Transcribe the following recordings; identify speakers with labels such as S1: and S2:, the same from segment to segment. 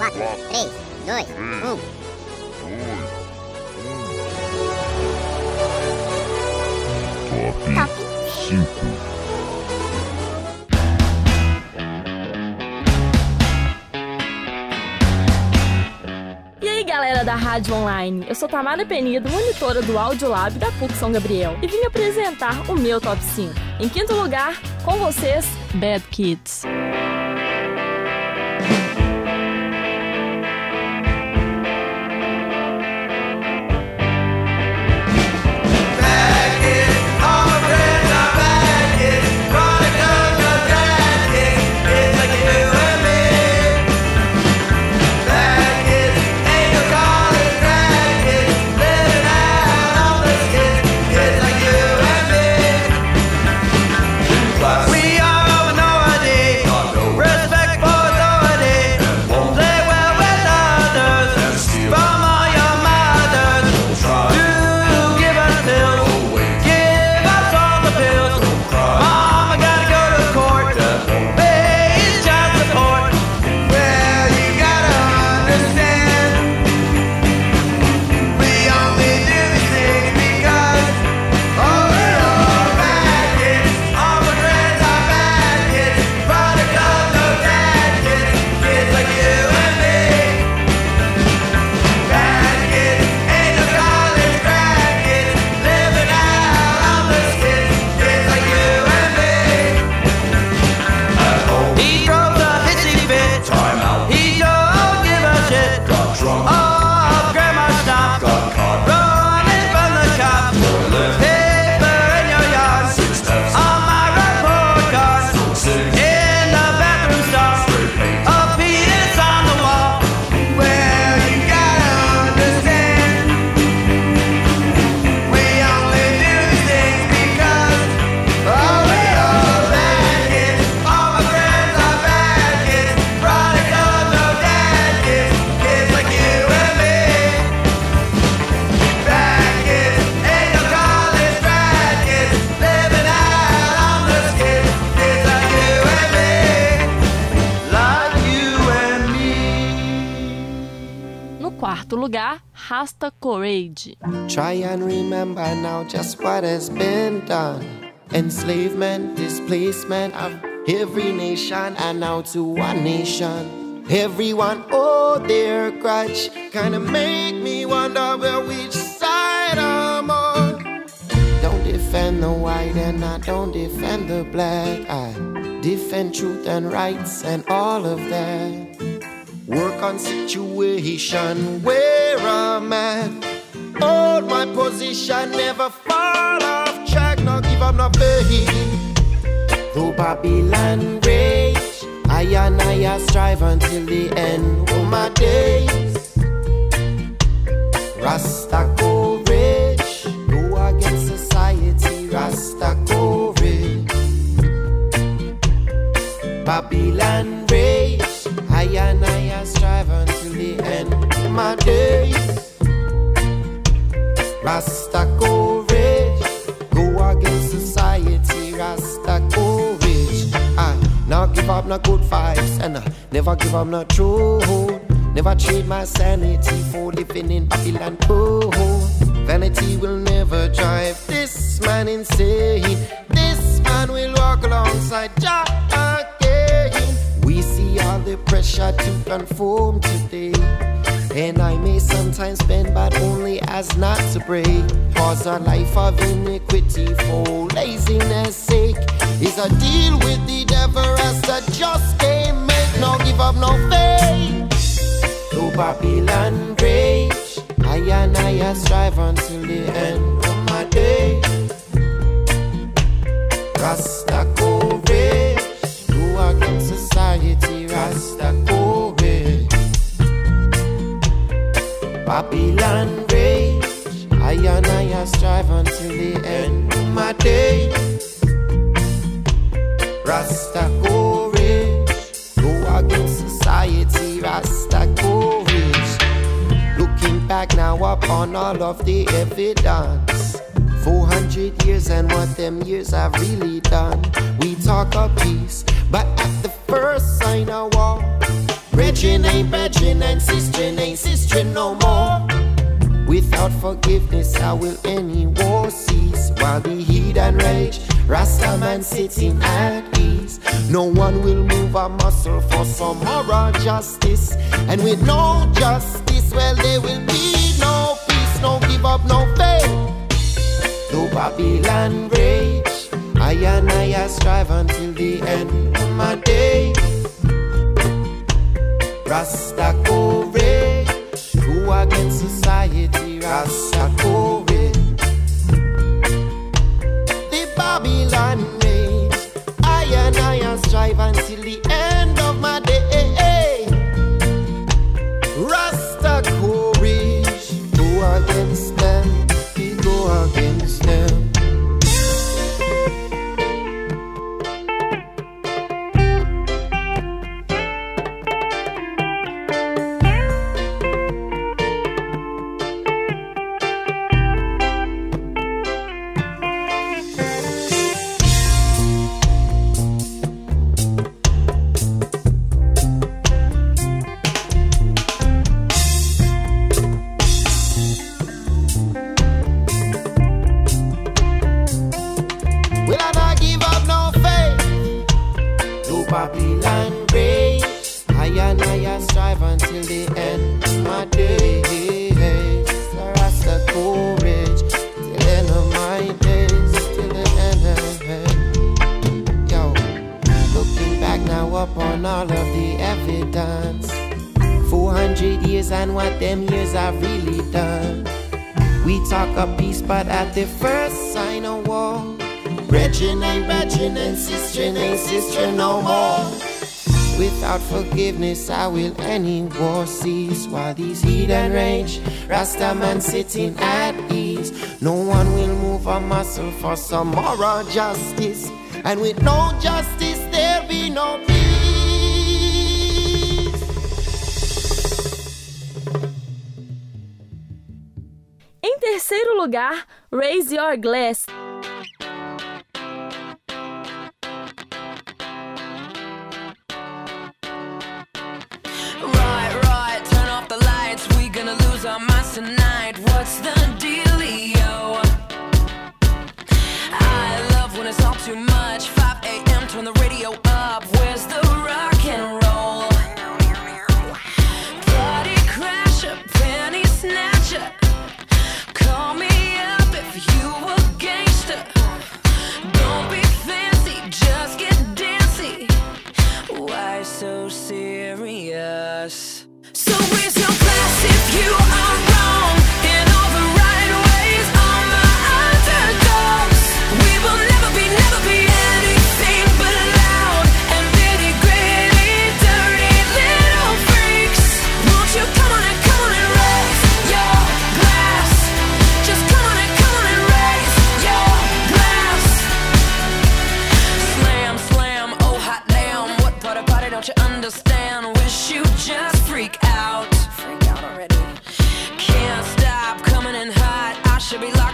S1: 4, 3, 2, 1.
S2: Top 5.
S3: E aí, galera da Rádio Online, eu sou Tamara Penido, monitora do Audiolab da PUC São Gabriel, e vim apresentar o meu top 5. Em quinto lugar, com vocês, Bad Kids.
S4: No
S3: quarto lugar, Rasta Courage.
S5: Try and remember now just what has been done. Enslavement, displacement of every nation, and now to one nation. Everyone owe their grudge. Kinda make me wonder where which side I'm on. Don't defend the white and I don't defend the black. I defend truth and rights and all of that. Work on situation where I'm at. Hold my position, never fall off track, not give up, not faith. Though Babylon rage, I and I strive until the end of my days. Rasta courage, go against society, Rasta courage. Babylon Rasta courage, go against society, Rasta courage. I not give up no good vibes and I never give up no truth. Never trade my sanity for living in Babylon cold. Vanity will never drive this man insane. This man will walk alongside Jah again. We see all the pressure to conform today. And I may sometimes bend, but only as not to break. Cause a life of iniquity for laziness sake is a deal with the devil as a just can't make. No give up, no faith. Though Babylon rage, I and I strive until the end of my day. Rasta courage, go against society, the evidence. 400 years and what them years have really done. We talk of peace, but at the first sign of war, Brethren ain't brethren and sister ain't sister no more. Without forgiveness, how will any war cease? While the heat and rage, Rasta man sitting at ease. No one will move a muscle for some moral justice. And with no justice, well, there will be no peace, no give up, no faith. No Babylon rage. I and I strive until the end of my day. Rasta courage, go against society. Rasta courage, Babylon race. I and I strive until the end of my days. Rasta courage till the end of my days. Till the end. Yo, looking back now upon all of the evidence. 400 years and what them years have really done. We talk of peace, but at the first sign of war, brethren ain't brethren and sister ain't sister no more. Without forgiveness, how will any war cease? While these heat and rage, Rasta man sitting at ease. No one will move a muscle for some moral justice. And with no justice, there'll be no peace.
S3: Em terceiro lugar, Raise Your Glass.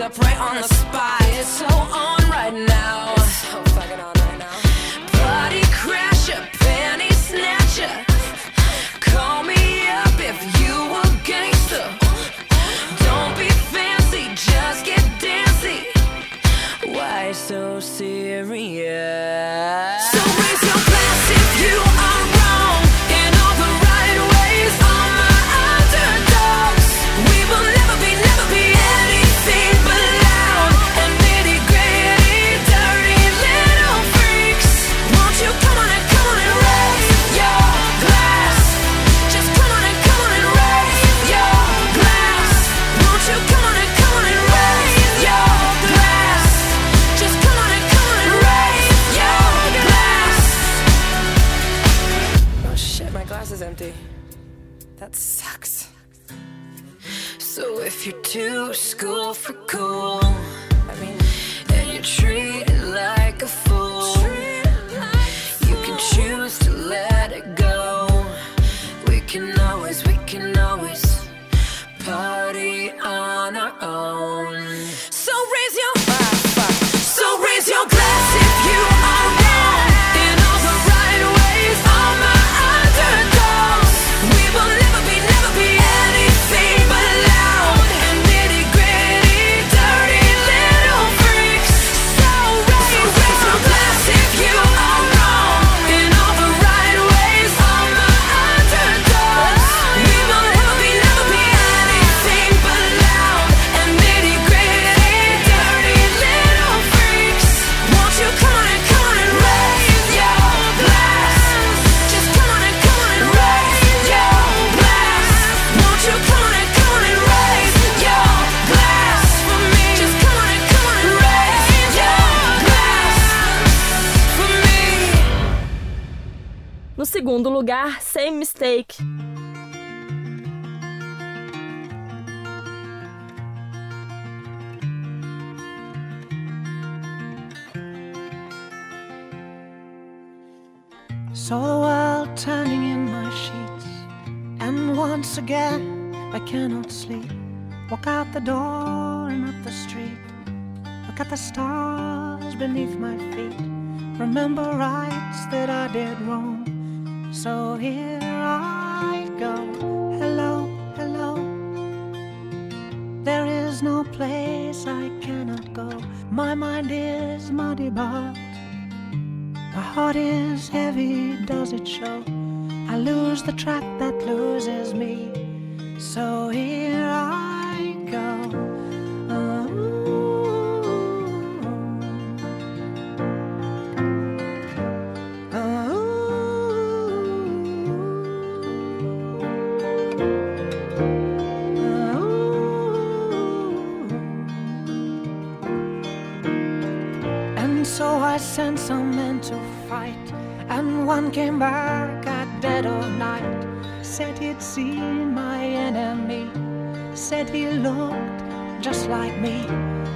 S2: Up right on the spot. It's so on
S3: segundo lugar, Same Mistake.
S6: Saw the world turning in my sheets, and once again I cannot sleep. Walk out the door and up the street. Look at the stars beneath my feet. Remember rights that I did wrong. So here I go. Hello, hello. There is no place I cannot go. My mind is muddy, but my heart is heavy, does it show? I lose the track that loses me. So here I one came back at dead of night. Said he'd seen my enemy, said he looked just like me.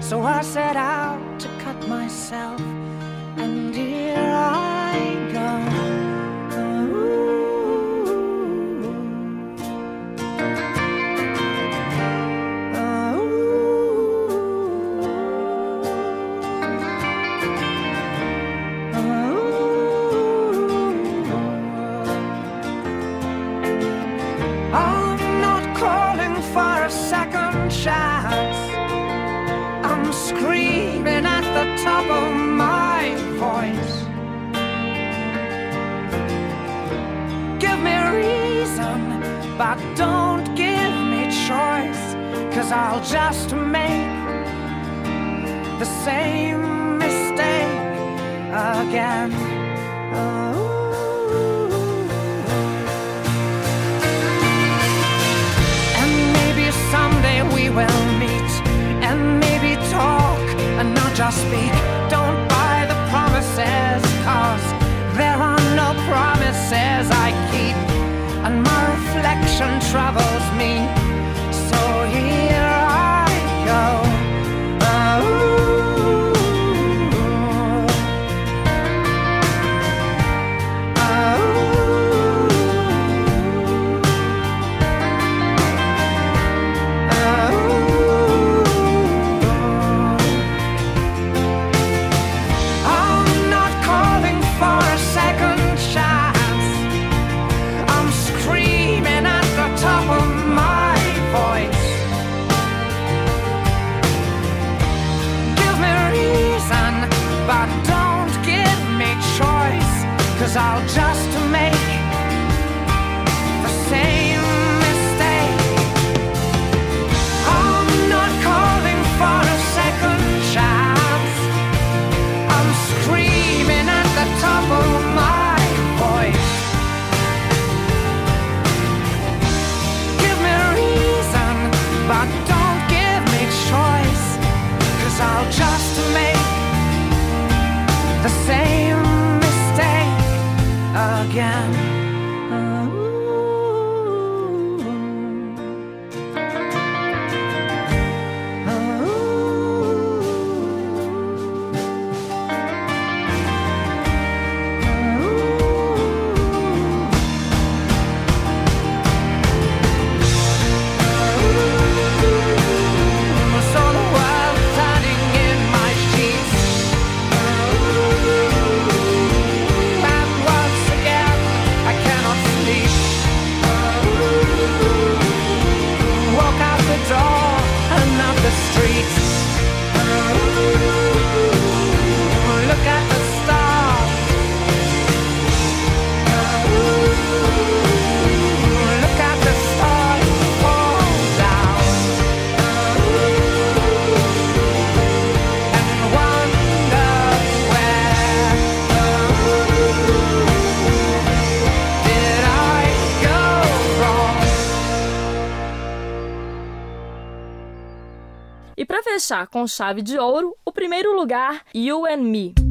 S6: So I set out to cut myself, again.
S3: E para fechar com chave de ouro, o primeiro lugar, You and Me.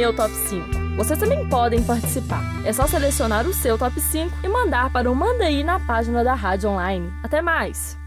S4: meu top 5. Vocês também podem participar. É só selecionar o seu top 5 e mandar para o Manda na página da Rádio Online. Até mais!